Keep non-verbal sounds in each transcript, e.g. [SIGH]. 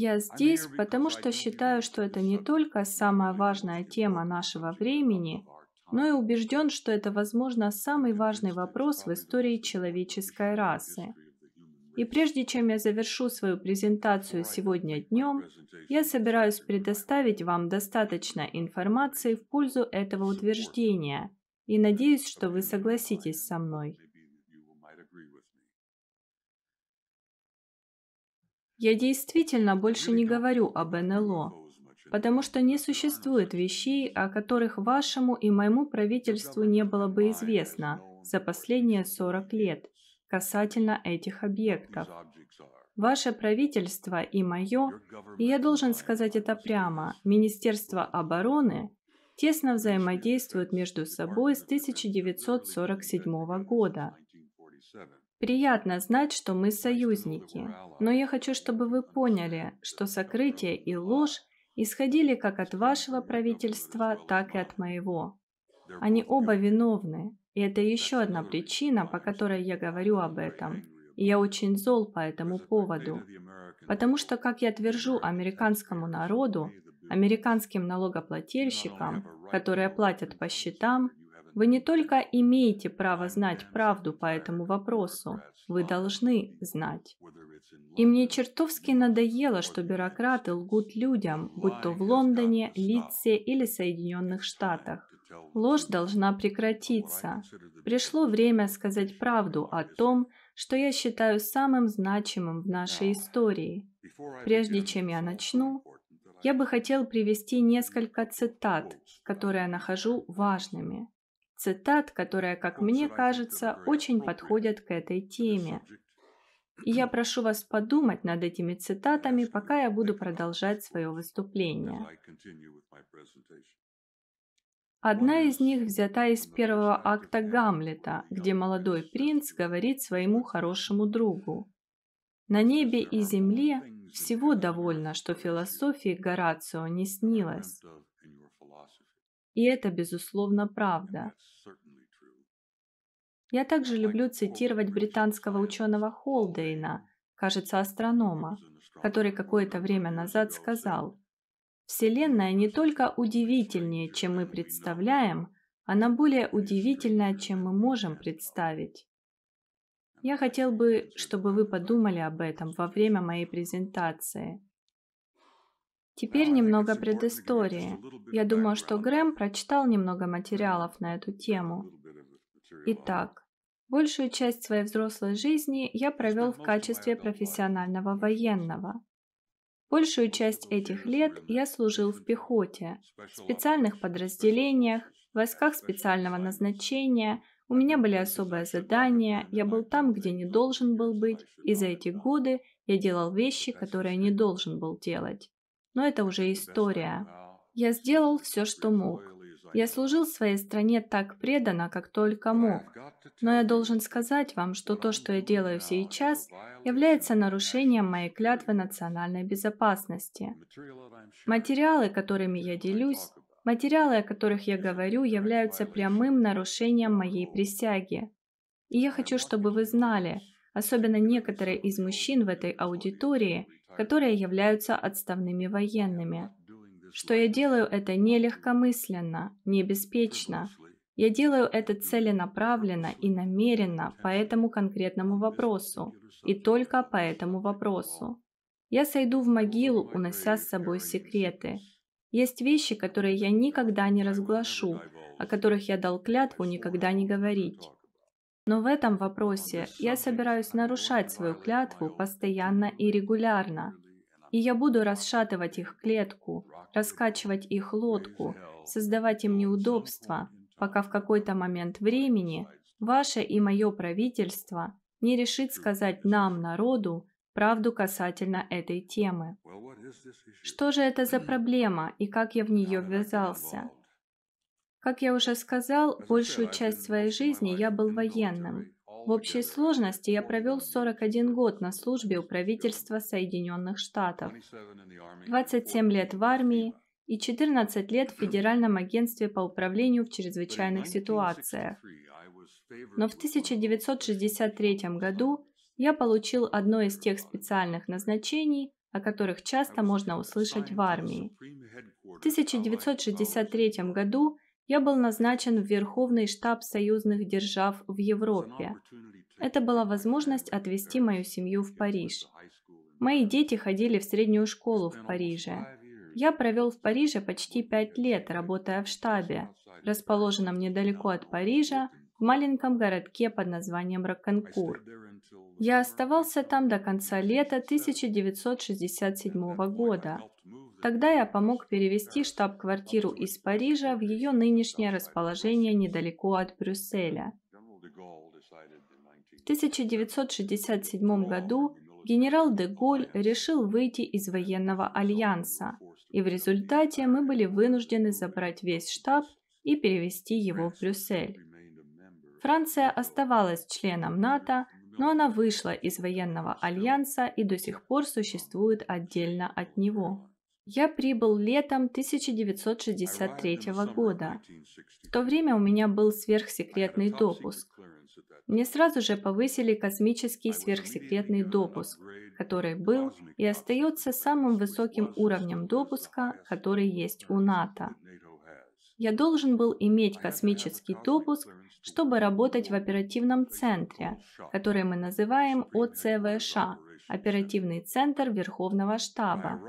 Я здесь, потому что считаю, что это не только самая важная тема нашего времени, но и убежден, что это, возможно, самый важный вопрос в истории человеческой расы. И прежде чем я завершу свою презентацию сегодня днем, я собираюсь предоставить вам достаточно информации в пользу этого утверждения и надеюсь, что вы согласитесь со мной. Я действительно больше не говорю об НЛО, потому что не существует вещей, о которых вашему и моему правительству не было бы известно за последние 40 лет касательно этих объектов. Ваше правительство и мое, и я должен сказать это прямо, Министерство обороны тесно взаимодействуют между собой с 1947 года. Приятно знать, что мы союзники, но я хочу, чтобы вы поняли, что сокрытие и ложь исходили как от вашего правительства, так и от моего. Они оба виновны, и это еще одна причина, по которой я говорю об этом. И я очень зол по этому поводу. Потому что, как я твержу американскому народу, американским налогоплательщикам, которые платят по счетам, вы не только имеете право знать правду по этому вопросу, вы должны знать. И мне чертовски надоело, что бюрократы лгут людям, будь то в Лондоне, Литсе или Соединенных Штатах. Ложь должна прекратиться. Пришло время сказать правду о том, что я считаю самым значимым в нашей истории. Прежде чем я начну, я бы хотел привести несколько цитат, которые я нахожу важными цитат, которые, как мне кажется, очень подходят к этой теме. И я прошу вас подумать над этими цитатами, пока я буду продолжать свое выступление. Одна из них взята из первого акта Гамлета, где молодой принц говорит своему хорошему другу. «На небе и земле всего довольно, что философии Горацио не снилось». И это, безусловно, правда. Я также люблю цитировать британского ученого Холдейна, кажется, астронома, который какое-то время назад сказал, «Вселенная не только удивительнее, чем мы представляем, она более удивительная, чем мы можем представить». Я хотел бы, чтобы вы подумали об этом во время моей презентации. Теперь немного предыстории. Я думаю, что Грэм прочитал немного материалов на эту тему. Итак, большую часть своей взрослой жизни я провел в качестве профессионального военного. Большую часть этих лет я служил в пехоте, в специальных подразделениях, в войсках специального назначения, у меня были особые задания, я был там, где не должен был быть, и за эти годы я делал вещи, которые не должен был делать. Но это уже история. Я сделал все, что мог. Я служил своей стране так преданно, как только мог. Но я должен сказать вам, что то, что я делаю сейчас, является нарушением моей клятвы национальной безопасности. Материалы, которыми я делюсь, материалы, о которых я говорю, являются прямым нарушением моей присяги. И я хочу, чтобы вы знали, особенно некоторые из мужчин в этой аудитории, которые являются отставными военными что я делаю это не легкомысленно, не беспечно. Я делаю это целенаправленно и намеренно по этому конкретному вопросу, и только по этому вопросу. Я сойду в могилу, унося с собой секреты. Есть вещи, которые я никогда не разглашу, о которых я дал клятву никогда не говорить. Но в этом вопросе я собираюсь нарушать свою клятву постоянно и регулярно, и я буду расшатывать их клетку, раскачивать их лодку, создавать им неудобства, пока в какой-то момент времени ваше и мое правительство не решит сказать нам, народу, правду касательно этой темы. Что же это за [CLEARS THROAT] проблема и как я в нее ввязался? Как я уже сказал, большую часть своей жизни я был военным. В общей сложности я провел 41 год на службе у правительства Соединенных Штатов, 27 лет в армии и 14 лет в [CLEARS THROAT] Федеральном агентстве по управлению в чрезвычайных ситуациях. Но в 1963 году я получил одно из тех специальных назначений, о которых часто можно услышать в армии. В 1963 году я был назначен в Верховный штаб союзных держав в Европе. Это была возможность отвезти мою семью в Париж. Мои дети ходили в среднюю школу в Париже. Я провел в Париже почти пять лет, работая в штабе, расположенном недалеко от Парижа, в маленьком городке под названием Раканкур. Я оставался там до конца лета 1967 года. Тогда я помог перевести штаб-квартиру из Парижа в ее нынешнее расположение недалеко от Брюсселя. В 1967 году генерал де Голь решил выйти из военного альянса, и в результате мы были вынуждены забрать весь штаб и перевести его в Брюссель. Франция оставалась членом НАТО, но она вышла из военного альянса и до сих пор существует отдельно от него. Я прибыл летом 1963 года. В то время у меня был сверхсекретный допуск. Мне сразу же повысили космический сверхсекретный допуск, который был и остается самым высоким уровнем допуска, который есть у НАТО. Я должен был иметь космический допуск, чтобы работать в оперативном центре, который мы называем ОЦВШ – Оперативный центр Верховного штаба.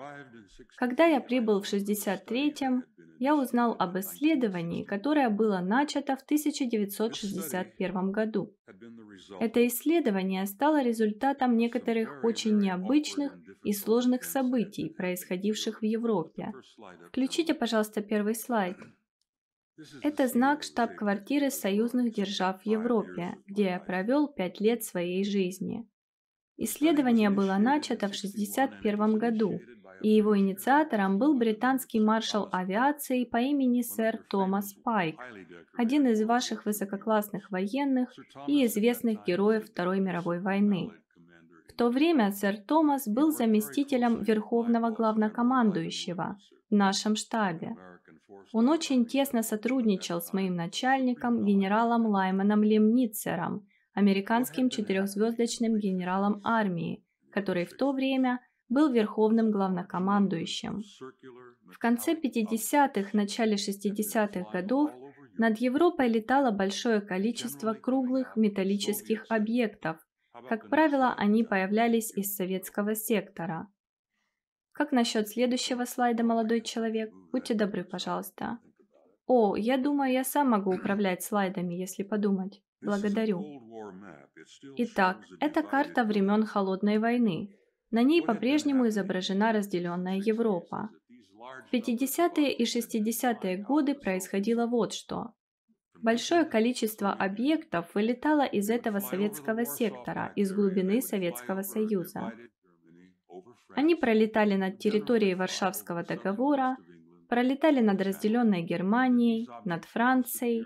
Когда я прибыл в 63-м, я узнал об исследовании, которое было начато в 1961 году. Это исследование стало результатом некоторых очень необычных и сложных событий, происходивших в Европе. Включите, пожалуйста, первый слайд. Это знак штаб-квартиры союзных держав в Европе, где я провел пять лет своей жизни. Исследование было начато в 1961 году и его инициатором был британский маршал авиации по имени сэр Томас Пайк, один из ваших высококлассных военных и известных героев Второй мировой войны. В то время сэр Томас был заместителем Верховного главнокомандующего в нашем штабе. Он очень тесно сотрудничал с моим начальником, генералом Лайманом Лемницером, американским четырехзвездочным генералом армии, который в то время был верховным главнокомандующим. В конце 50-х, начале 60-х годов над Европой летало большое количество круглых металлических объектов. Как правило, они появлялись из советского сектора. Как насчет следующего слайда, молодой человек? Будьте добры, пожалуйста. О, я думаю, я сам могу управлять слайдами, если подумать. Благодарю. Итак, это карта времен Холодной войны. На ней по-прежнему изображена разделенная Европа. В 50-е и 60-е годы происходило вот что. Большое количество объектов вылетало из этого советского сектора, из глубины Советского Союза. Они пролетали над территорией Варшавского договора, пролетали над разделенной Германией, над Францией.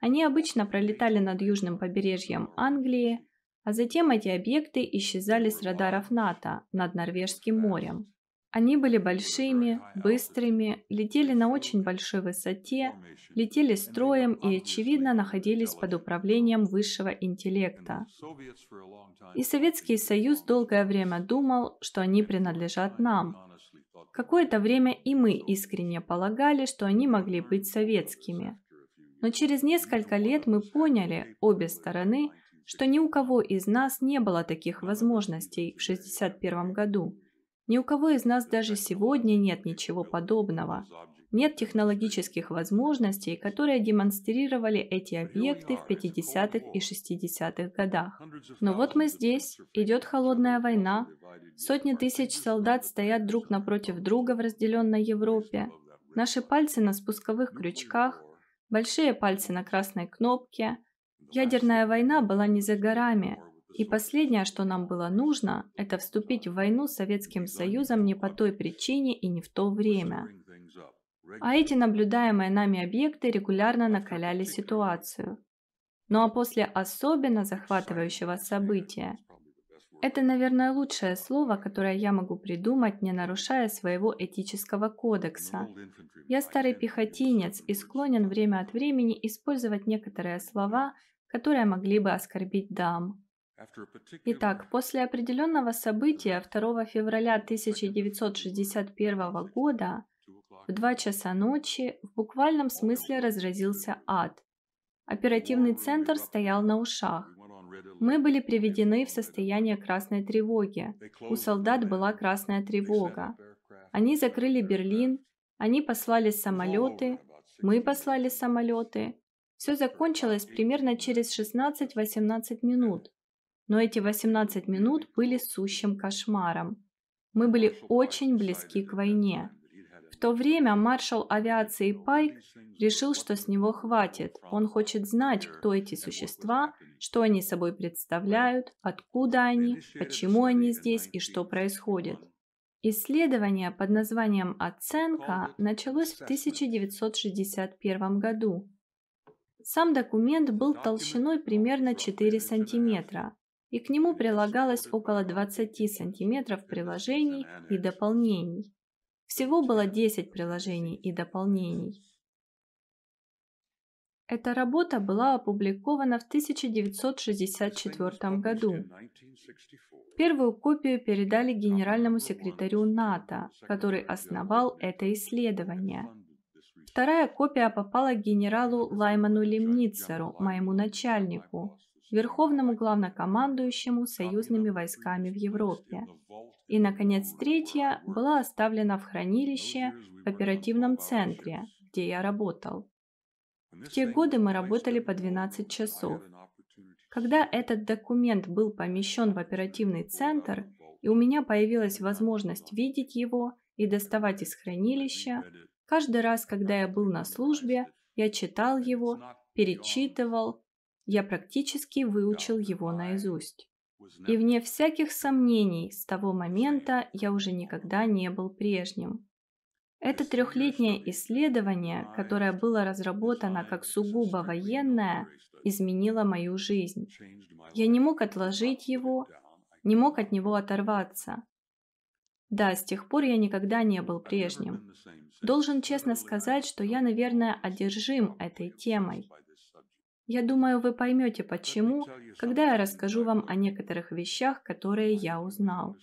Они обычно пролетали над южным побережьем Англии, а затем эти объекты исчезали с радаров НАТО над Норвежским морем. Они были большими, быстрыми, летели на очень большой высоте, летели строем и, очевидно, находились под управлением высшего интеллекта. И Советский Союз долгое время думал, что они принадлежат нам. Какое-то время и мы искренне полагали, что они могли быть советскими. Но через несколько лет мы поняли, обе стороны, что ни у кого из нас не было таких возможностей в 1961 году. Ни у кого из нас даже сегодня нет ничего подобного. Нет технологических возможностей, которые демонстрировали эти объекты в 50-х и 60-х годах. Но вот мы здесь, идет холодная война, сотни тысяч солдат стоят друг напротив друга в разделенной Европе, наши пальцы на спусковых крючках, большие пальцы на красной кнопке, Ядерная война была не за горами, и последнее, что нам было нужно, это вступить в войну с Советским Союзом не по той причине и не в то время. А эти наблюдаемые нами объекты регулярно накаляли ситуацию. Ну а после особенно захватывающего события, это, наверное, лучшее слово, которое я могу придумать, не нарушая своего этического кодекса. Я старый пехотинец и склонен время от времени использовать некоторые слова, которые могли бы оскорбить дам. Итак, после определенного события 2 февраля 1961 года в 2 часа ночи в буквальном смысле разразился ад. Оперативный центр стоял на ушах. Мы были приведены в состояние красной тревоги. У солдат была красная тревога. Они закрыли Берлин, они послали самолеты, мы послали самолеты. Все закончилось примерно через 16-18 минут. Но эти 18 минут были сущим кошмаром. Мы были очень близки к войне. В то время маршал авиации Пайк решил, что с него хватит. Он хочет знать, кто эти существа, что они собой представляют, откуда они, почему они здесь и что происходит. Исследование под названием «Оценка» началось в 1961 году. Сам документ был толщиной примерно 4 сантиметра, и к нему прилагалось около 20 сантиметров приложений и дополнений. Всего было 10 приложений и дополнений. Эта работа была опубликована в 1964 году. Первую копию передали генеральному секретарю НАТО, который основал это исследование. Вторая копия попала к генералу Лайману Лемницеру, моему начальнику, верховному главнокомандующему союзными войсками в Европе. И, наконец, третья была оставлена в хранилище в оперативном центре, где я работал. В те годы мы работали по 12 часов. Когда этот документ был помещен в оперативный центр, и у меня появилась возможность видеть его и доставать из хранилища, каждый раз, когда я был на службе, я читал его, перечитывал, я практически выучил его наизусть. И вне всяких сомнений, с того момента я уже никогда не был прежним. Это трехлетнее исследование, которое было разработано как сугубо военное, изменило мою жизнь. Я не мог отложить его, не мог от него оторваться. Да, с тех пор я никогда не был прежним. Должен честно сказать, что я, наверное, одержим этой темой. Я думаю, вы поймете почему, когда я расскажу вам о некоторых вещах, которые я узнал.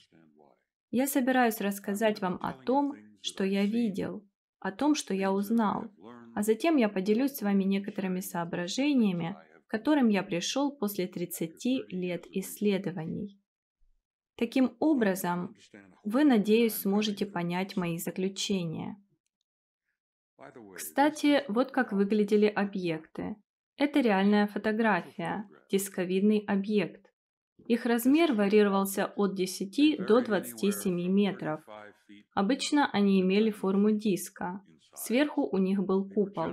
Я собираюсь рассказать вам о том, что я видел, о том, что я узнал, а затем я поделюсь с вами некоторыми соображениями, к которым я пришел после 30 лет исследований. Таким образом, вы, надеюсь, сможете понять мои заключения. Кстати, вот как выглядели объекты. Это реальная фотография, дисковидный объект. Их размер варьировался от 10 до 27 метров. Обычно они имели форму диска. Сверху у них был купол.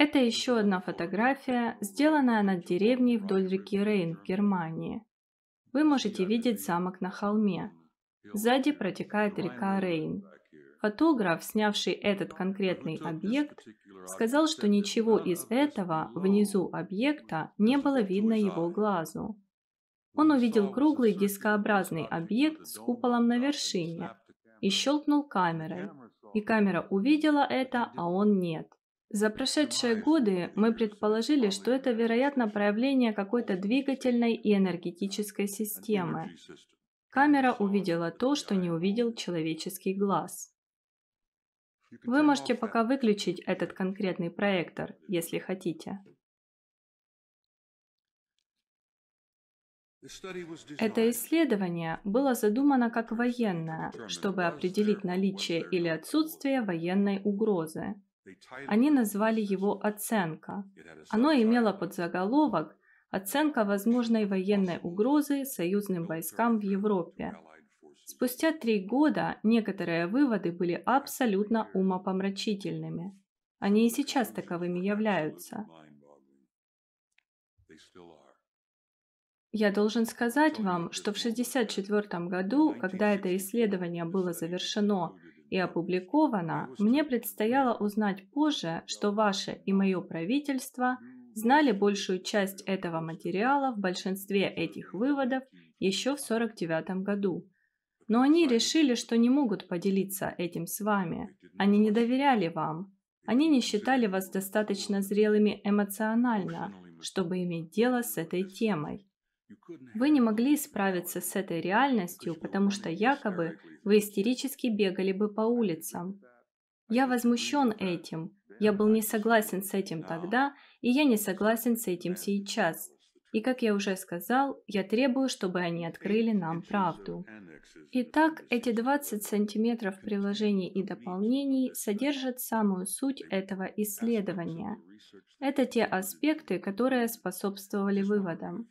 Это еще одна фотография, сделанная над деревней вдоль реки Рейн в Германии. Вы можете видеть замок на холме. Сзади протекает река Рейн. Фотограф, снявший этот конкретный объект, сказал, что ничего из этого внизу объекта не было видно его глазу. Он увидел круглый дискообразный объект с куполом на вершине и щелкнул камерой. И камера увидела это, а он нет. За прошедшие годы мы предположили, что это, вероятно, проявление какой-то двигательной и энергетической системы. Камера увидела то, что не увидел человеческий глаз. Вы можете пока выключить этот конкретный проектор, если хотите. Это исследование было задумано как военное, чтобы определить наличие или отсутствие военной угрозы. Они назвали его «оценка». Оно имело подзаголовок «Оценка возможной военной угрозы союзным войскам в Европе». Спустя три года некоторые выводы были абсолютно умопомрачительными. Они и сейчас таковыми являются. Я должен сказать вам, что в 1964 году, когда это исследование было завершено и опубликовано, мне предстояло узнать позже, что ваше и мое правительство знали большую часть этого материала в большинстве этих выводов еще в 1949 году, но они решили, что не могут поделиться этим с вами. Они не доверяли вам. Они не считали вас достаточно зрелыми эмоционально, чтобы иметь дело с этой темой. Вы не могли справиться с этой реальностью, потому что якобы вы истерически бегали бы по улицам. Я возмущен этим. Я был не согласен с этим тогда, и я не согласен с этим сейчас. И, как я уже сказал, я требую, чтобы они открыли нам правду. Итак, эти 20 сантиметров приложений и дополнений содержат самую суть этого исследования. Это те аспекты, которые способствовали выводам.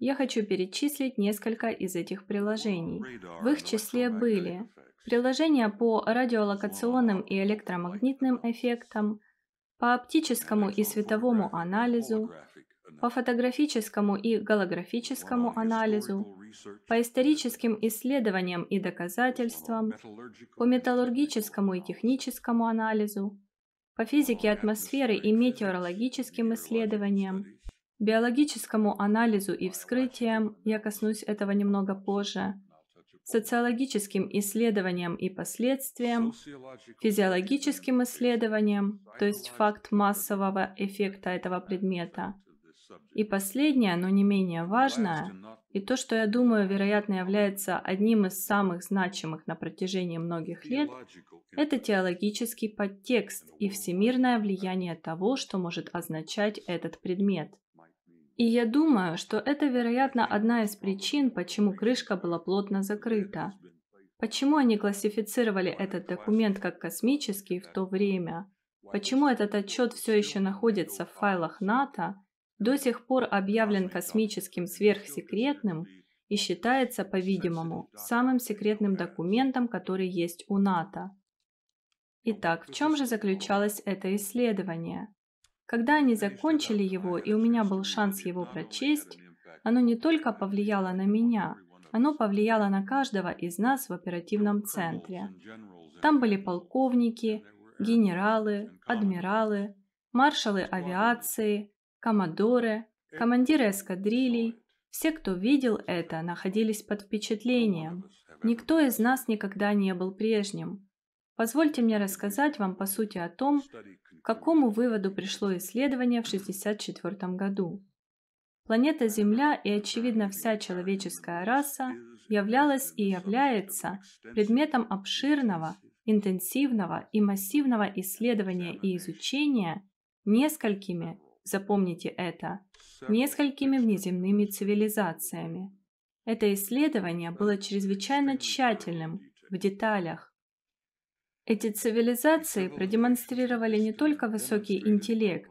Я хочу перечислить несколько из этих приложений. В их числе были приложения по радиолокационным и электромагнитным эффектам, по оптическому и световому анализу, по фотографическому и голографическому анализу, по историческим исследованиям и доказательствам, по металлургическому и техническому анализу, по физике атмосферы и метеорологическим исследованиям, биологическому анализу и вскрытиям, я коснусь этого немного позже, социологическим исследованиям и последствиям, физиологическим исследованиям, то есть факт массового эффекта этого предмета. И последнее, но не менее важное, и то, что я думаю, вероятно, является одним из самых значимых на протяжении многих лет, это теологический подтекст и всемирное влияние того, что может означать этот предмет. И я думаю, что это, вероятно, одна из причин, почему крышка была плотно закрыта. Почему они классифицировали этот документ как космический в то время? Почему этот отчет все еще находится в файлах НАТО, до сих пор объявлен космическим сверхсекретным и считается, по-видимому, самым секретным документом, который есть у НАТО? Итак, в чем же заключалось это исследование? Когда они закончили его, и у меня был шанс его прочесть, оно не только повлияло на меня, оно повлияло на каждого из нас в оперативном центре. Там были полковники, генералы, адмиралы, маршалы авиации, коммодоры, командиры эскадрилей. Все, кто видел это, находились под впечатлением. Никто из нас никогда не был прежним. Позвольте мне рассказать вам по сути о том, к какому выводу пришло исследование в 1964 году? Планета Земля и, очевидно, вся человеческая раса являлась и является предметом обширного, интенсивного и массивного исследования и изучения несколькими, запомните это, несколькими внеземными цивилизациями. Это исследование было чрезвычайно тщательным, в деталях, эти цивилизации продемонстрировали не только высокий интеллект,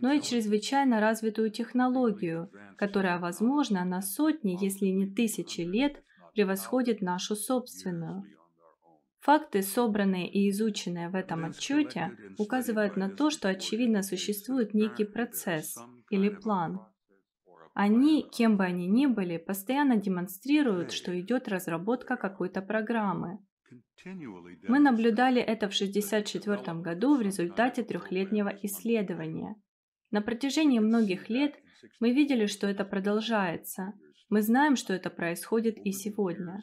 но и чрезвычайно развитую технологию, которая, возможно, на сотни, если не тысячи лет превосходит нашу собственную. Факты, собранные и изученные в этом отчете, указывают на то, что очевидно существует некий процесс или план. Они, кем бы они ни были, постоянно демонстрируют, что идет разработка какой-то программы. Мы наблюдали это в 1964 году в результате трехлетнего исследования. На протяжении многих лет мы видели, что это продолжается. Мы знаем, что это происходит и сегодня.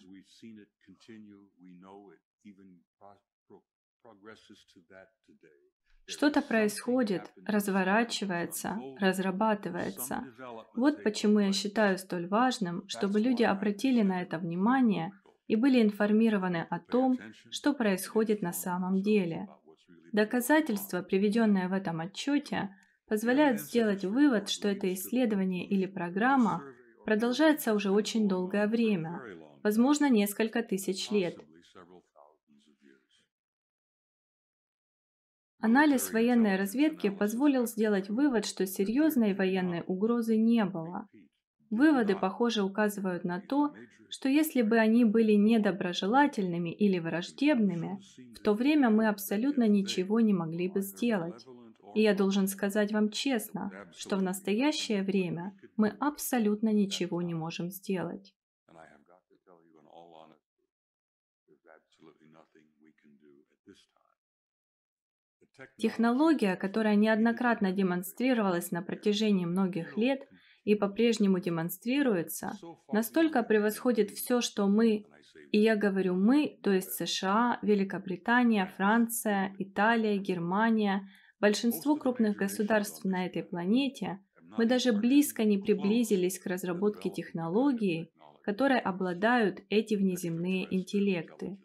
Что-то происходит, разворачивается, разрабатывается. Вот почему я считаю столь важным, чтобы люди обратили на это внимание и были информированы о том, что происходит на самом деле. Доказательства, приведенные в этом отчете, позволяют сделать вывод, что это исследование или программа продолжается уже очень долгое время, возможно, несколько тысяч лет. Анализ военной разведки позволил сделать вывод, что серьезной военной угрозы не было. Выводы, похоже, указывают на то, что если бы они были недоброжелательными или враждебными, в то время мы абсолютно ничего не могли бы сделать. И я должен сказать вам честно, что в настоящее время мы абсолютно ничего не можем сделать. Технология, которая неоднократно демонстрировалась на протяжении многих лет и по-прежнему демонстрируется, настолько превосходит все, что мы, и я говорю мы, то есть США, Великобритания, Франция, Италия, Германия, большинство крупных государств на этой планете, мы даже близко не приблизились к разработке технологии, которые обладают эти внеземные интеллекты.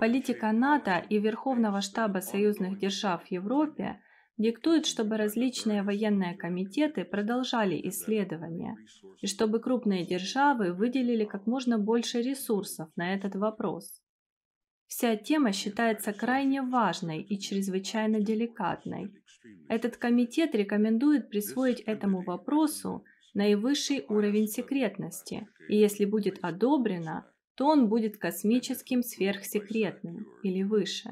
Политика НАТО и Верховного штаба союзных держав в Европе диктует, чтобы различные военные комитеты продолжали исследования и чтобы крупные державы выделили как можно больше ресурсов на этот вопрос. Вся тема считается крайне важной и чрезвычайно деликатной. Этот комитет рекомендует присвоить этому вопросу наивысший уровень секретности, и если будет одобрено, то он будет космическим сверхсекретным или выше.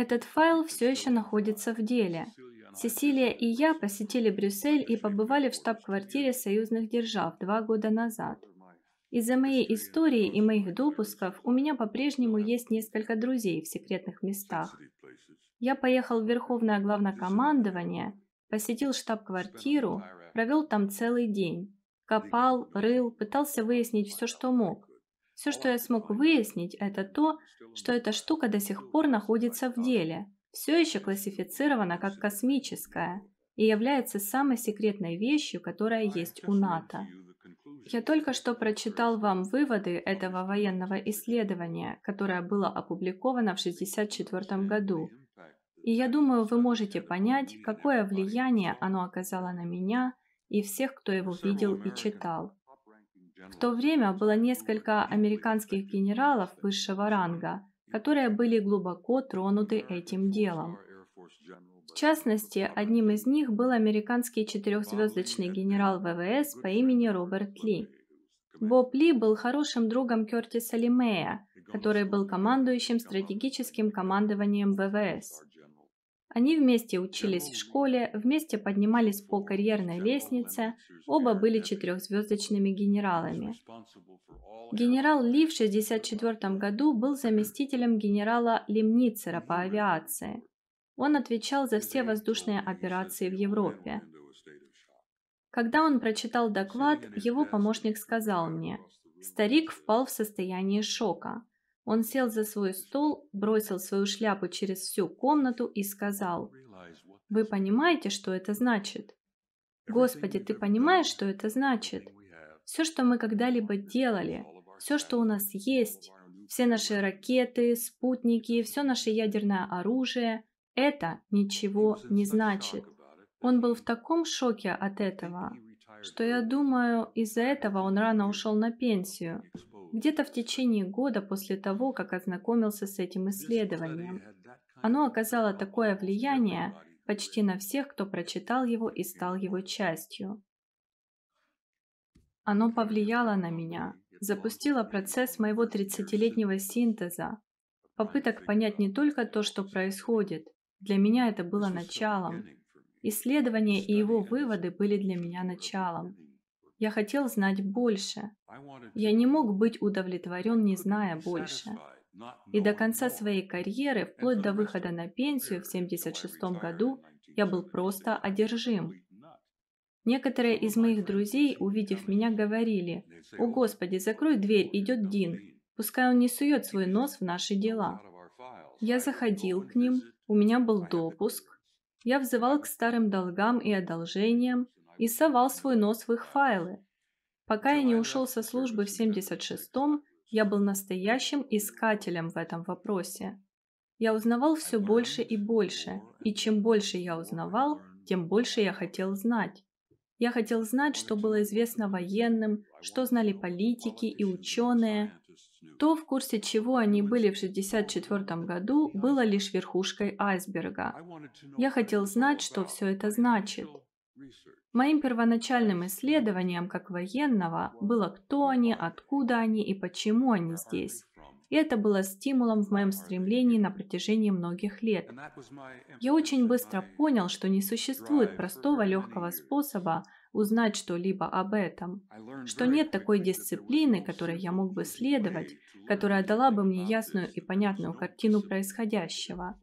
Этот файл все еще находится в деле. Сесилия и я посетили Брюссель и побывали в штаб-квартире союзных держав два года назад. Из-за моей истории и моих допусков у меня по-прежнему есть несколько друзей в секретных местах. Я поехал в Верховное Главнокомандование, посетил штаб-квартиру, провел там целый день. Копал, рыл, пытался выяснить все, что мог. Все, что я смог выяснить, это то, что эта штука до сих пор находится в деле, все еще классифицирована как космическая и является самой секретной вещью, которая есть у НАТО. Я только что прочитал вам выводы этого военного исследования, которое было опубликовано в 1964 году. И я думаю, вы можете понять, какое влияние оно оказало на меня и всех, кто его видел и читал. В то время было несколько американских генералов высшего ранга, которые были глубоко тронуты этим делом. В частности, одним из них был американский четырехзвездочный генерал ВВС по имени Роберт Ли. Боб Ли был хорошим другом Кертиса Лимея, который был командующим стратегическим командованием ВВС. Они вместе учились в школе, вместе поднимались по карьерной лестнице, оба были четырехзвездочными генералами. Генерал Ли в 1964 году был заместителем генерала Лемницера по авиации. Он отвечал за все воздушные операции в Европе. Когда он прочитал доклад, его помощник сказал мне, «Старик впал в состояние шока. Он сел за свой стол, бросил свою шляпу через всю комнату и сказал, «Вы понимаете, что это значит?» «Господи, ты понимаешь, что это значит?» Все, что мы когда-либо делали, все, что у нас есть, все наши ракеты, спутники, все наше ядерное оружие, это ничего не значит. Он был в таком шоке от этого, что я думаю, из-за этого он рано ушел на пенсию где-то в течение года после того, как ознакомился с этим исследованием. Оно оказало такое влияние почти на всех, кто прочитал его и стал его частью. Оно повлияло на меня, запустило процесс моего 30-летнего синтеза, попыток понять не только то, что происходит, для меня это было началом. Исследование и его выводы были для меня началом. Я хотел знать больше. Я не мог быть удовлетворен, не зная больше. И до конца своей карьеры, вплоть до выхода на пенсию в 1976 году, я был просто одержим. Некоторые из моих друзей, увидев меня, говорили, «О Господи, закрой дверь, идет Дин, пускай он не сует свой нос в наши дела». Я заходил к ним, у меня был допуск, я взывал к старым долгам и одолжениям, и совал свой нос в их файлы. Пока я не ушел со службы в 76-м, я был настоящим искателем в этом вопросе. Я узнавал все больше и больше, и чем больше я узнавал, тем больше я хотел знать. Я хотел знать, что было известно военным, что знали политики и ученые. То, в курсе чего они были в 1964 году, было лишь верхушкой айсберга. Я хотел знать, что все это значит. Моим первоначальным исследованием как военного было, кто они, откуда они и почему они здесь. И это было стимулом в моем стремлении на протяжении многих лет. Я очень быстро понял, что не существует простого легкого способа узнать что-либо об этом, что нет такой дисциплины, которой я мог бы следовать, которая дала бы мне ясную и понятную картину происходящего.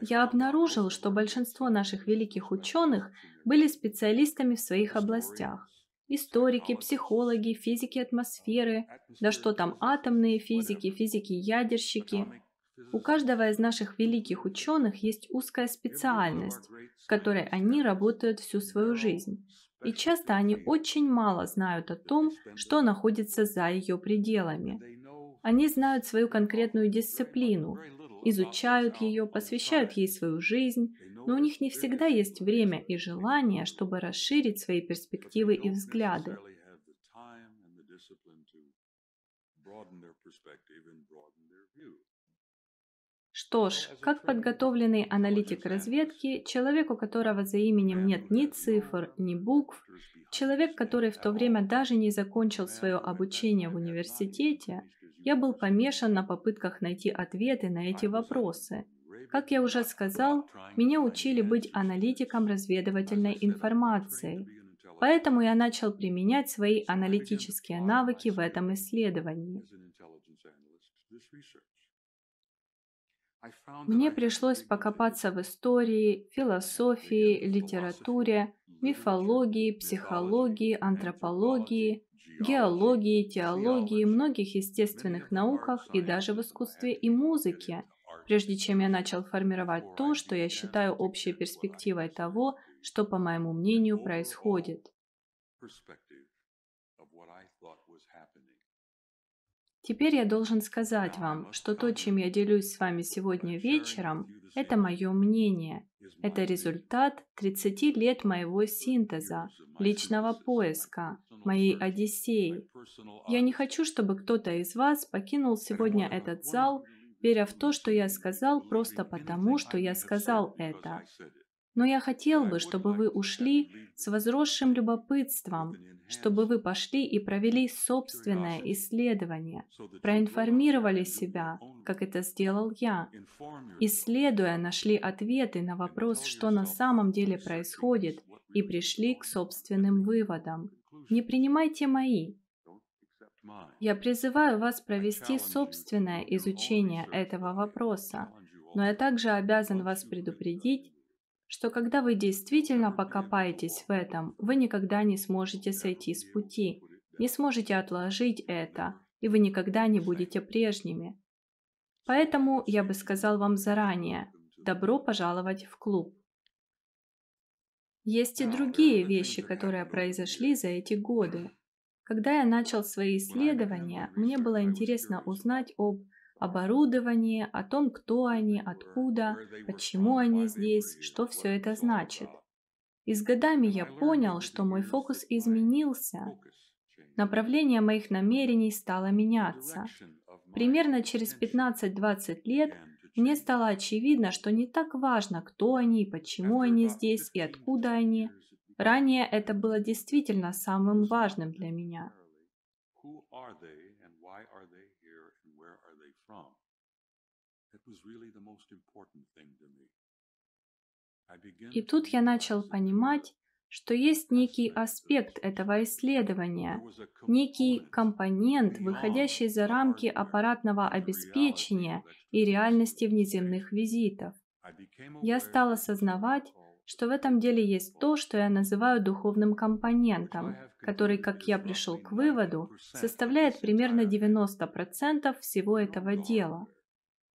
Я обнаружил, что большинство наших великих ученых были специалистами в своих областях. Историки, психологи, физики атмосферы, да что там, атомные физики, физики-ядерщики. У каждого из наших великих ученых есть узкая специальность, в которой они работают всю свою жизнь. И часто они очень мало знают о том, что находится за ее пределами. Они знают свою конкретную дисциплину, изучают ее, посвящают ей свою жизнь, но у них не всегда есть время и желание, чтобы расширить свои перспективы и взгляды. Что ж, как подготовленный аналитик разведки, человек, у которого за именем нет ни цифр, ни букв, человек, который в то время даже не закончил свое обучение в университете, я был помешан на попытках найти ответы на эти вопросы. Как я уже сказал, меня учили быть аналитиком разведывательной информации. Поэтому я начал применять свои аналитические навыки в этом исследовании. Мне пришлось покопаться в истории, философии, литературе, мифологии, психологии, антропологии, геологии, теологии, многих естественных науках и даже в искусстве и музыке, прежде чем я начал формировать то, что я считаю общей перспективой того, что, по моему мнению, происходит. Теперь я должен сказать вам, что то, чем я делюсь с вами сегодня вечером, это мое мнение. Это результат 30 лет моего синтеза, личного поиска, моей Одиссеи. Я не хочу, чтобы кто-то из вас покинул сегодня этот зал, веря в то, что я сказал, просто потому, что я сказал это. Но я хотел бы, чтобы вы ушли с возросшим любопытством, чтобы вы пошли и провели собственное исследование, проинформировали себя, как это сделал я. Исследуя, нашли ответы на вопрос, что на самом деле происходит, и пришли к собственным выводам. Не принимайте мои. Я призываю вас провести собственное изучение этого вопроса, но я также обязан вас предупредить, что когда вы действительно покопаетесь в этом, вы никогда не сможете сойти с пути, не сможете отложить это, и вы никогда не будете прежними. Поэтому я бы сказал вам заранее, добро пожаловать в клуб. Есть и другие вещи, которые произошли за эти годы. Когда я начал свои исследования, мне было интересно узнать об оборудование, о том, кто они, откуда, почему они здесь, что все это значит. И с годами я понял, что мой фокус изменился. Направление моих намерений стало меняться. Примерно через 15-20 лет мне стало очевидно, что не так важно, кто они, почему они здесь и откуда они. Ранее это было действительно самым важным для меня. И тут я начал понимать, что есть некий аспект этого исследования, некий компонент, выходящий за рамки аппаратного обеспечения и реальности внеземных визитов. Я стал осознавать, что в этом деле есть то, что я называю духовным компонентом, который, как я пришел к выводу, составляет примерно 90% всего этого дела.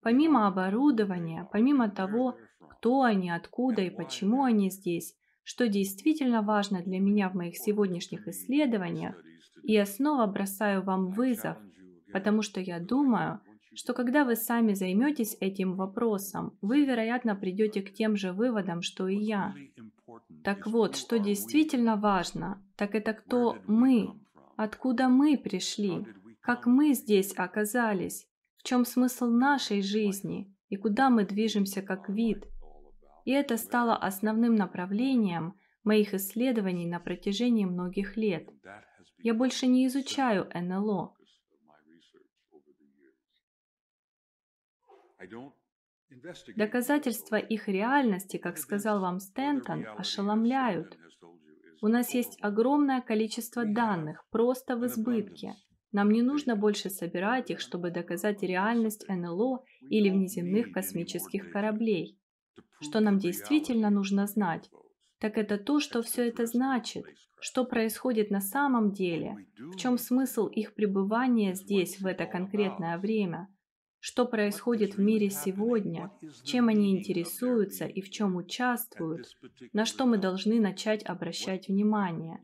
Помимо оборудования, помимо того, кто они, откуда и почему они здесь, что действительно важно для меня в моих сегодняшних исследованиях, и я снова бросаю вам вызов, потому что я думаю, что когда вы сами займетесь этим вопросом, вы, вероятно, придете к тем же выводам, что и я. Так вот, что действительно важно, так это кто мы, откуда мы пришли, как мы здесь оказались, чем смысл нашей жизни и куда мы движемся как вид. И это стало основным направлением моих исследований на протяжении многих лет. Я больше не изучаю НЛО. Доказательства их реальности, как сказал вам Стентон, ошеломляют. У нас есть огромное количество данных, просто в избытке. Нам не нужно больше собирать их, чтобы доказать реальность НЛО или внеземных космических кораблей. Что нам действительно нужно знать, так это то, что все это значит, что происходит на самом деле, в чем смысл их пребывания здесь в это конкретное время, что происходит в мире сегодня, чем они интересуются и в чем участвуют, на что мы должны начать обращать внимание?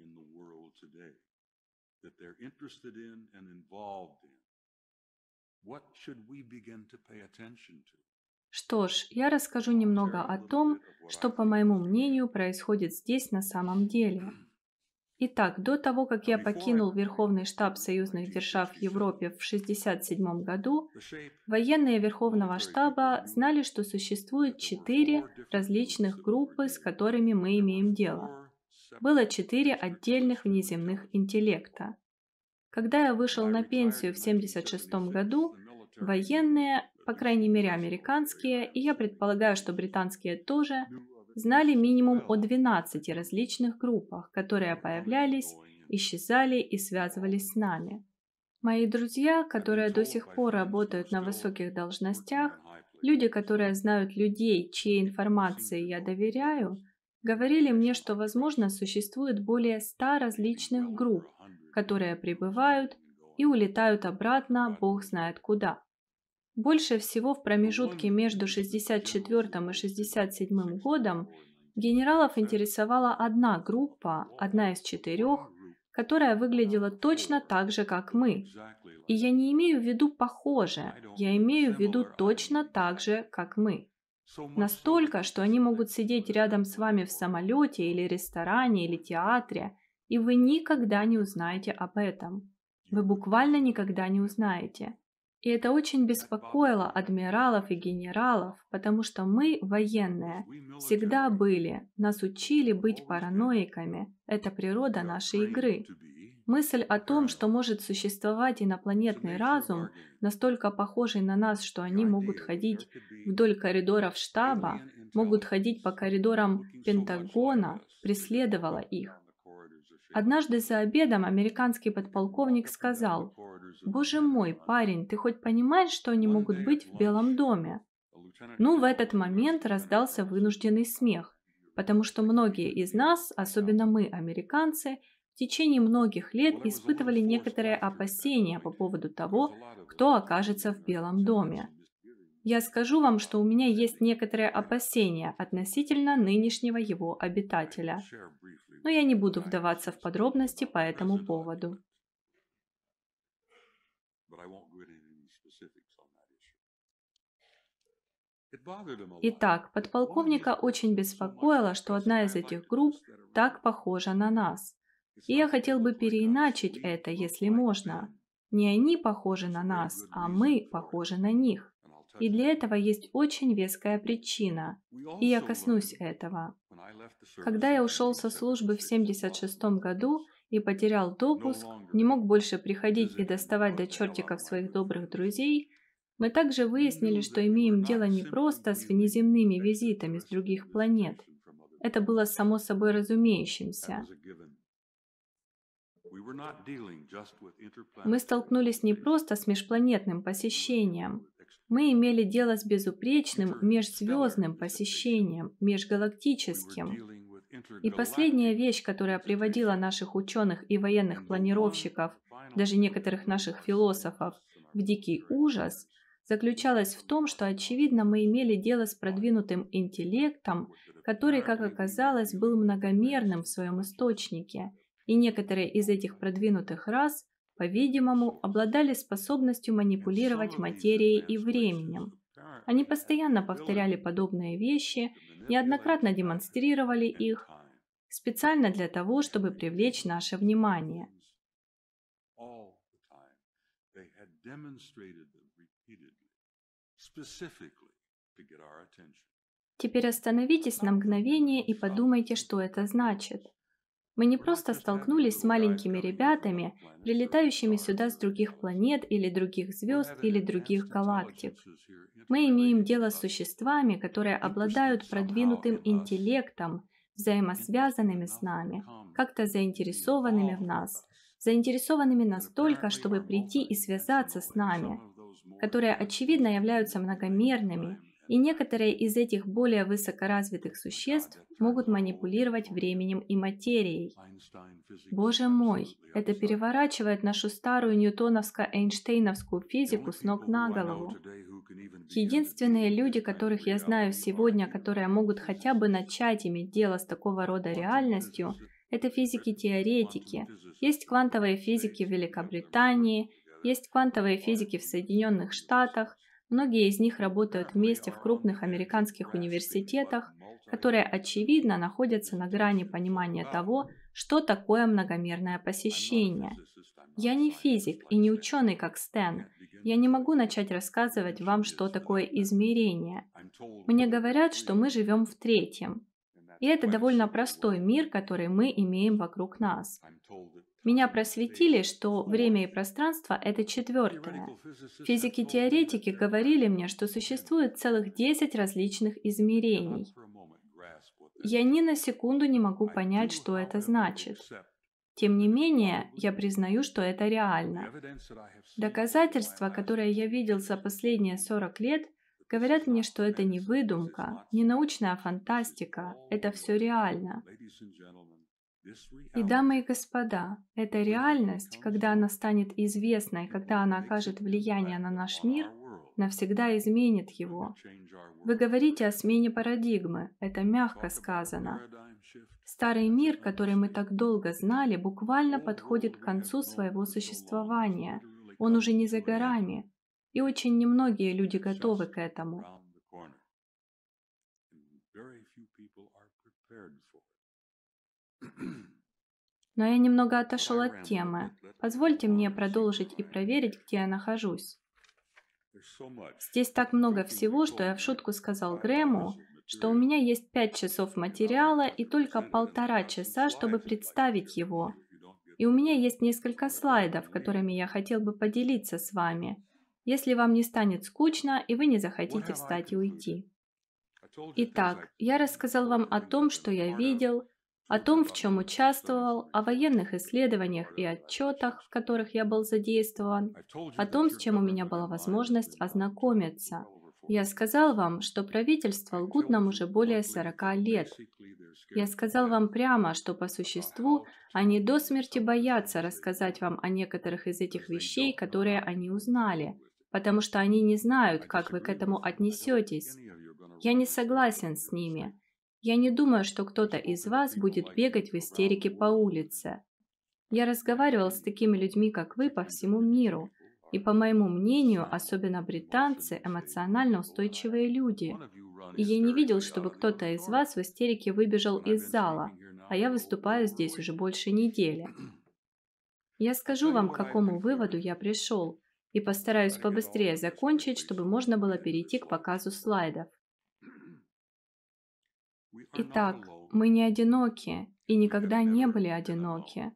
Что ж, я расскажу немного о том, что, по моему мнению, происходит здесь на самом деле. Итак, до того, как я покинул Верховный штаб союзных держав в Европе в 1967 году, военные Верховного штаба знали, что существует четыре различных группы, с которыми мы имеем дело. было четыре отдельных внеземных интеллекта. Когда я вышел на пенсию в 1976 году, военные, по крайней мере американские, и я предполагаю, что британские тоже, знали минимум о 12 различных группах, которые появлялись, исчезали и связывались с нами. Мои друзья, которые до сих пор работают на высоких должностях, люди, которые знают людей, чьей информации я доверяю, Говорили мне, что, возможно, существует более ста различных групп, которые прибывают и улетают обратно, бог знает куда. Больше всего в промежутке между 64 и 67 годом генералов интересовала одна группа, одна из четырех, которая выглядела точно так же, как мы. И я не имею в виду похоже, я имею в виду точно так же, как мы. Настолько, что они могут сидеть рядом с вами в самолете или ресторане или театре, и вы никогда не узнаете об этом. Вы буквально никогда не узнаете. И это очень беспокоило адмиралов и генералов, потому что мы, военные, всегда были, нас учили быть параноиками. Это природа нашей игры. Мысль о том, что может существовать инопланетный разум, настолько похожий на нас, что они могут ходить вдоль коридоров штаба, могут ходить по коридорам Пентагона, преследовала их. Однажды за обедом американский подполковник сказал, «Боже мой, парень, ты хоть понимаешь, что они могут быть в Белом доме?» Ну, в этот момент раздался вынужденный смех, потому что многие из нас, особенно мы, американцы, в течение многих лет испытывали некоторые опасения по поводу того, кто окажется в Белом доме. Я скажу вам, что у меня есть некоторые опасения относительно нынешнего его обитателя, но я не буду вдаваться в подробности по этому поводу. Итак, подполковника очень беспокоило, что одна из этих групп так похожа на нас. И я хотел бы переиначить это, если можно. Не они похожи на нас, а мы похожи на них. И для этого есть очень веская причина, и я коснусь этого. Когда я ушел со службы в 1976 году и потерял допуск, не мог больше приходить и доставать до чертиков своих добрых друзей, мы также выяснили, что имеем дело не просто с внеземными визитами с других планет. Это было само собой разумеющимся. Мы столкнулись не просто с межпланетным посещением. Мы имели дело с безупречным межзвездным посещением, межгалактическим. И последняя вещь, которая приводила наших ученых и военных планировщиков, даже некоторых наших философов, в дикий ужас, заключалась в том, что, очевидно, мы имели дело с продвинутым интеллектом, который, как оказалось, был многомерным в своем источнике. и некоторые из этих продвинутых рас, по-видимому, обладали способностью манипулировать материей и временем. Они постоянно повторяли подобные вещи, неоднократно демонстрировали их, специально для того, чтобы привлечь наше внимание. Теперь остановитесь на мгновение и подумайте, что это значит. Мы не просто столкнулись с маленькими ребятами, прилетающими сюда с других планет или других звезд или других галактик. Мы имеем дело с существами, которые обладают продвинутым интеллектом, взаимосвязанными с нами, как-то заинтересованными в нас, заинтересованными настолько, чтобы прийти и связаться с нами, которые очевидно являются многомерными, и некоторые из этих более высокоразвитых существ могут манипулировать временем и материей. Боже мой, это переворачивает нашу старую ньютоновско-эйнштейновскую физику с ног на голову. Единственные люди, которых я знаю сегодня, которые могут хотя бы начать иметь дело с такого рода реальностью, это физики-теоретики. Есть квантовые физики в Великобритании, есть квантовые физики в Соединенных Штатах, многие из них работают вместе в крупных американских университетах, которые, очевидно, находятся на грани понимания того, что такое многомерное посещение. Я не физик и не ученый, как Стэн. Я не могу начать рассказывать вам, что такое измерение. Мне говорят, что мы живем в третьем. И это довольно простой мир, который мы имеем вокруг нас. Меня просветили, что время и пространство – это четвертое. Физики-теоретики говорили мне, что существует целых 10 различных измерений. Я ни на секунду не могу понять, что это значит. Тем не менее, я признаю, что это реально. Доказательства, которые я видел за последние 40 лет, говорят мне, что это не выдумка, не научная фантастика, это все реально. И, дамы и господа, эта реальность, когда она станет известной, когда она окажет влияние на наш мир, навсегда изменит его. Вы говорите о смене парадигмы, это мягко сказано. Старый мир, который мы так долго знали, буквально подходит к концу своего существования. Он уже не за горами, и очень немногие люди готовы к этому. Но я немного отошел от темы. Позвольте мне продолжить и проверить, где я нахожусь. Здесь так много всего, что я в шутку сказал Грэму, что у меня есть пять часов материала и только полтора часа, чтобы представить его. И у меня есть несколько слайдов, которыми я хотел бы поделиться с вами, если вам не станет скучно и вы не захотите встать и уйти. Итак, я рассказал вам о том, что я видел, о том, в чем участвовал, о военных исследованиях и отчетах, в которых я был задействован, о том, с чем у меня была возможность ознакомиться. Я сказал вам, что правительство лгут нам уже более 40 лет. Я сказал вам прямо, что по существу они до смерти боятся рассказать вам о некоторых из этих вещей, которые они узнали, потому что они не знают, как вы к этому отнесетесь. Я не согласен с ними. Я не думаю, что кто-то из вас будет бегать в истерике по улице. Я разговаривал с такими людьми, как вы, по всему миру. И по моему мнению, особенно британцы, эмоционально устойчивые люди. И я не видел, чтобы кто-то из вас в истерике выбежал из зала, а я выступаю здесь уже больше недели. Я скажу вам, к какому выводу я пришел, и постараюсь побыстрее закончить, чтобы можно было перейти к показу слайдов. Итак, мы не одиноки и никогда не были одиноки.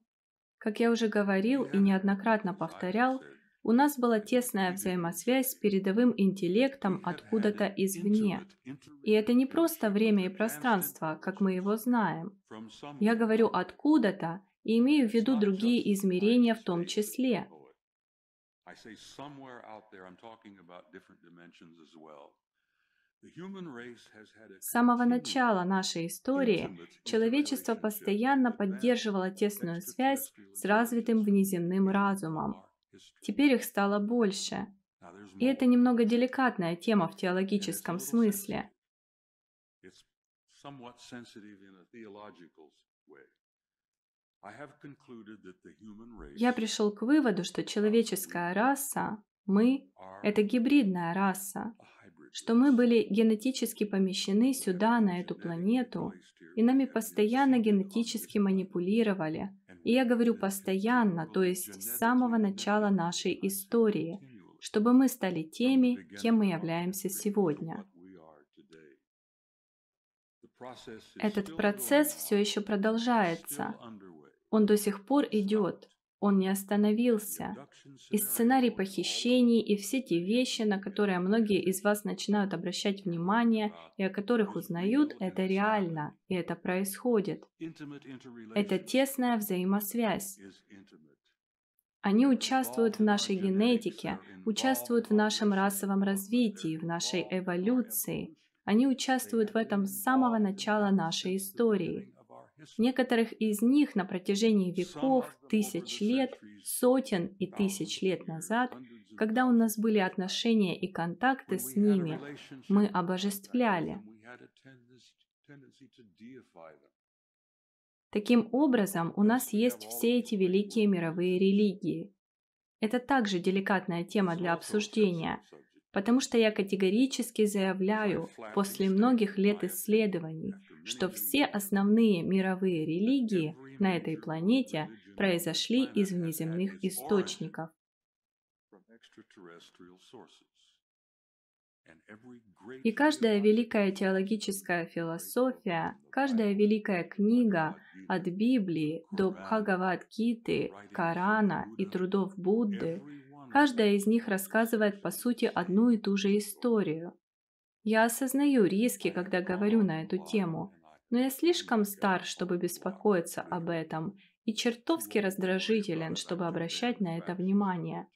Как я уже говорил и неоднократно повторял, у нас была тесная взаимосвязь с передовым интеллектом откуда-то извне. И это не просто время и пространство, как мы его знаем. Я говорю «откуда-то» и имею в виду другие измерения в том числе. С самого начала нашей истории человечество постоянно поддерживало тесную связь с развитым внеземным разумом. Теперь их стало больше. И это немного деликатная тема в теологическом смысле. Я пришел к выводу, что человеческая раса, мы, это гибридная раса, что мы были генетически помещены сюда, на эту планету, и нами постоянно генетически манипулировали. И я говорю постоянно, то есть с самого начала нашей истории, чтобы мы стали теми, кем мы являемся сегодня. Этот процесс все еще продолжается. Он до сих пор идет, он не остановился. И сценарий похищений, и все те вещи, на которые многие из вас начинают обращать внимание и о которых узнают, это реально, и это происходит. Это тесная взаимосвязь. Они участвуют в нашей генетике, участвуют в нашем расовом развитии, в нашей эволюции. Они участвуют в этом с самого начала нашей истории. Некоторых из них на протяжении веков, тысяч лет, сотен и тысяч лет назад, когда у нас были отношения и контакты с ними, мы обожествляли. Таким образом, у нас есть все эти великие мировые религии. Это также деликатная тема для обсуждения, потому что я категорически заявляю, после многих лет исследований, что все основные мировые религии на этой планете произошли из внеземных источников. И каждая великая теологическая философия, каждая великая книга от Библии до Бхагавад-гиты, Корана и трудов Будды – Каждая из них рассказывает, по сути, одну и ту же историю. Я осознаю риски, когда говорю на эту тему, но я слишком стар, чтобы беспокоиться об этом, и чертовски раздражителен, чтобы обращать на это внимание.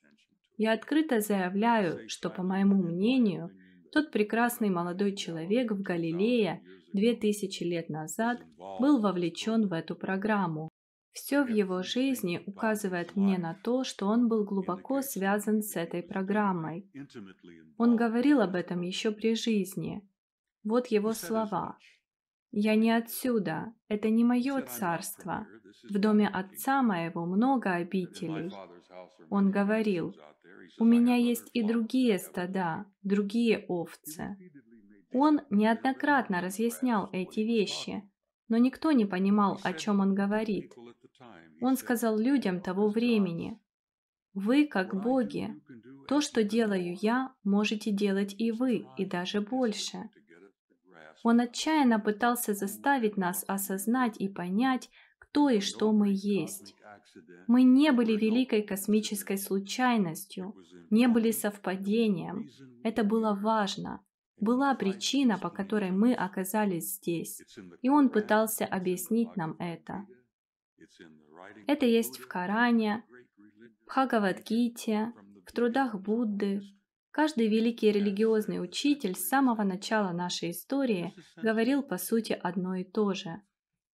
Я открыто заявляю, что, по моему мнению, тот прекрасный молодой человек в Галилее две тысячи лет назад был вовлечен в эту программу. Все в его жизни указывает мне на то, что он был глубоко связан с этой программой. Он говорил об этом еще при жизни. Вот его слова. «Я не отсюда, это не мое царство. В доме отца моего много обителей». Он говорил, «У меня есть и другие стада, другие овцы». Он неоднократно разъяснял эти вещи, но никто не понимал, о чем он говорит. Он сказал людям того времени, «Вы, как боги, то, что делаю я, можете делать и вы, и даже больше». Он отчаянно пытался заставить нас осознать и понять, кто и что мы есть. Мы не были великой космической случайностью, не были совпадением. Это было важно. Была причина, по которой мы оказались здесь, и он пытался объяснить нам это. Это есть в Коране, в Бхагавадгите, в трудах Будды. Каждый великий религиозный учитель с самого начала нашей истории говорил по сути одно и то же.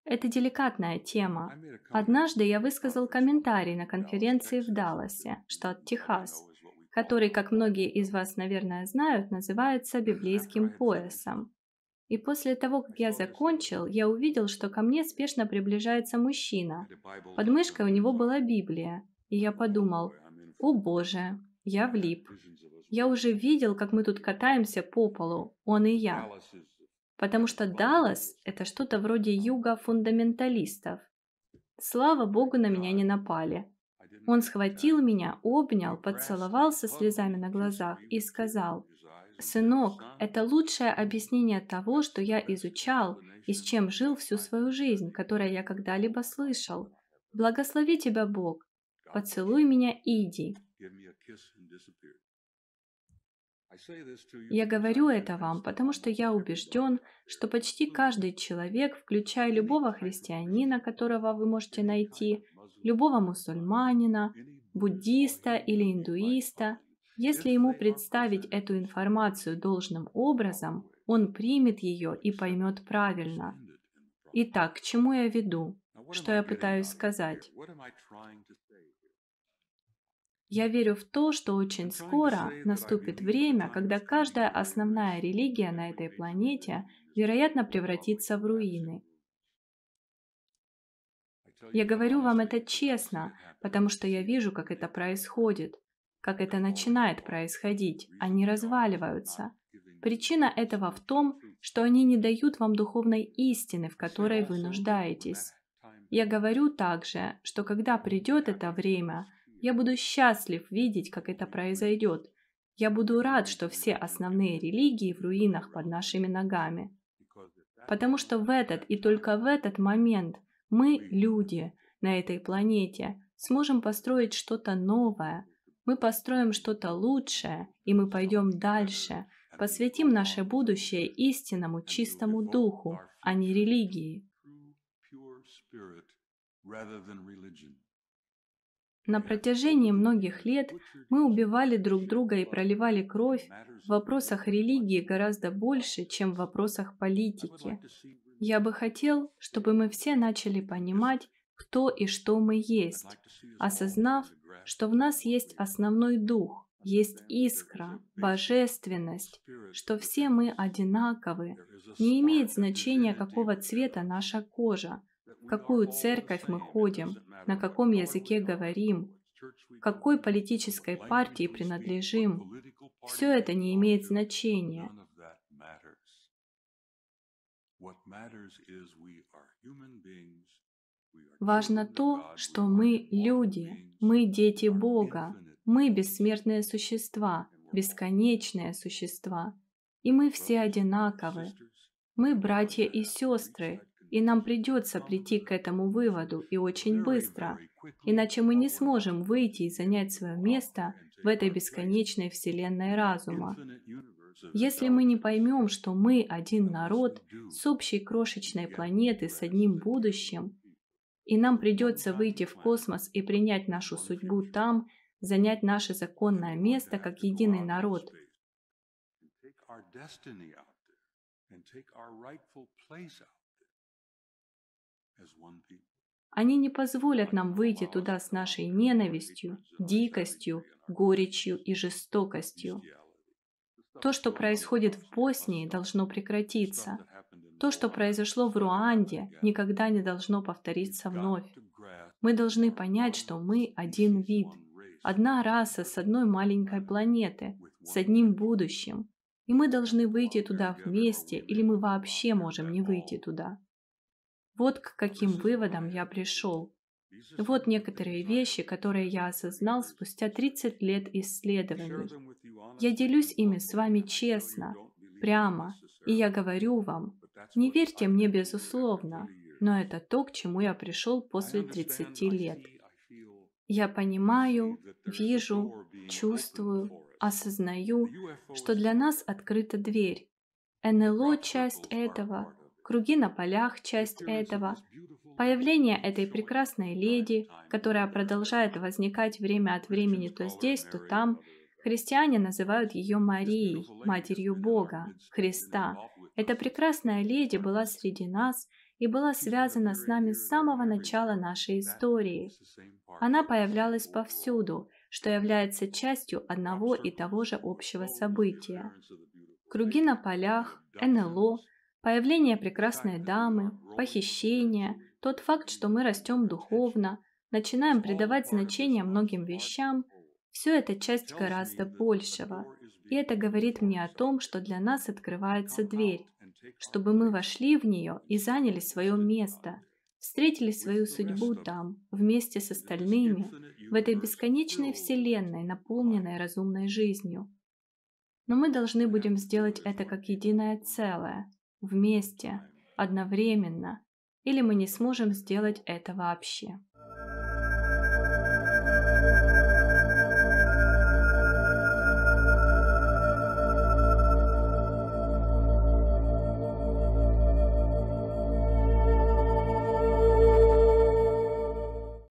Это деликатная тема. Однажды я высказал комментарий на конференции в Далласе, штат Техас, который, как многие из вас, наверное, знают, называется библейским поясом. И после того, как я закончил, я увидел, что ко мне спешно приближается мужчина. Под мышкой у него была Библия. И я подумал, о боже, я влип. Я уже видел, как мы тут катаемся по полу, он и я. Потому что Даллас – это что-то вроде юга фундаменталистов. Слава богу, на меня не напали. Он схватил меня, обнял, поцеловал со слезами на глазах и сказал – Сынок, это лучшее объяснение того, что я изучал и с чем жил всю свою жизнь, которое я когда-либо слышал. Благослови тебя Бог. Поцелуй меня иди. Я говорю это вам, потому что я убежден, что почти каждый человек, включая любого христианина, которого вы можете найти, любого мусульманина, буддиста или индуиста, если ему представить эту информацию должным образом, он примет ее и поймет правильно. Итак, к чему я веду? Что я пытаюсь сказать? Я верю в то, что очень скоро наступит время, когда каждая основная религия на этой планете, вероятно, превратится в руины. Я говорю вам это честно, потому что я вижу, как это происходит как это начинает происходить, они разваливаются. Причина этого в том, что они не дают вам духовной истины, в которой вы нуждаетесь. Я говорю также, что когда придет это время, я буду счастлив видеть, как это произойдет. Я буду рад, что все основные религии в руинах под нашими ногами. Потому что в этот и только в этот момент мы, люди, на этой планете, сможем построить что-то новое, мы построим что-то лучшее, и мы пойдем дальше, посвятим наше будущее истинному чистому духу, а не религии. На протяжении многих лет мы убивали друг друга и проливали кровь в вопросах религии гораздо больше, чем в вопросах политики. Я бы хотел, чтобы мы все начали понимать, кто и что мы есть, осознав, что в нас есть основной дух, есть искра, божественность, что все мы одинаковы. Не имеет значения, какого цвета наша кожа, в какую церковь мы ходим, на каком языке говорим, какой политической партии принадлежим. Все это не имеет значения. Важно то, что мы люди, мы дети Бога, мы бессмертные существа, бесконечные существа, и мы все одинаковы. Мы братья и сестры, и нам придется прийти к этому выводу и очень быстро, иначе мы не сможем выйти и занять свое место в этой бесконечной вселенной разума. Если мы не поймем, что мы один народ с общей крошечной планеты с одним будущим, и нам придется выйти в космос и принять нашу судьбу там, занять наше законное место как единый народ. Они не позволят нам выйти туда с нашей ненавистью, дикостью, горечью и жестокостью. То, что происходит в Боснии, должно прекратиться. То, что произошло в Руанде, никогда не должно повториться вновь. Мы должны понять, что мы один вид, одна раса с одной маленькой планеты, с одним будущим. И мы должны выйти туда вместе, или мы вообще можем не выйти туда. Вот к каким выводам я пришел. Вот некоторые вещи, которые я осознал спустя 30 лет исследований. Я делюсь ими с вами честно, прямо, и я говорю вам, не верьте мне безусловно, но это то, к чему я пришел после 30 лет. Я понимаю, вижу, чувствую, осознаю, что для нас открыта дверь. НЛО – часть этого, круги на полях – часть этого, появление этой прекрасной леди, которая продолжает возникать время от времени то здесь, то там, христиане называют ее Марией, Матерью Бога, Христа. Эта прекрасная леди была среди нас и была связана с нами с самого начала нашей истории. Она появлялась повсюду, что является частью одного и того же общего события. Круги на полях, НЛО, появление прекрасной дамы, похищение, тот факт, что мы растем духовно, начинаем придавать значение многим вещам, все это часть гораздо большего. И это говорит мне о том, что для нас открывается дверь, чтобы мы вошли в нее и заняли свое место, встретили свою судьбу там, вместе с остальными, в этой бесконечной вселенной, наполненной разумной жизнью. Но мы должны будем сделать это как единое целое, вместе, одновременно, или мы не сможем сделать это вообще.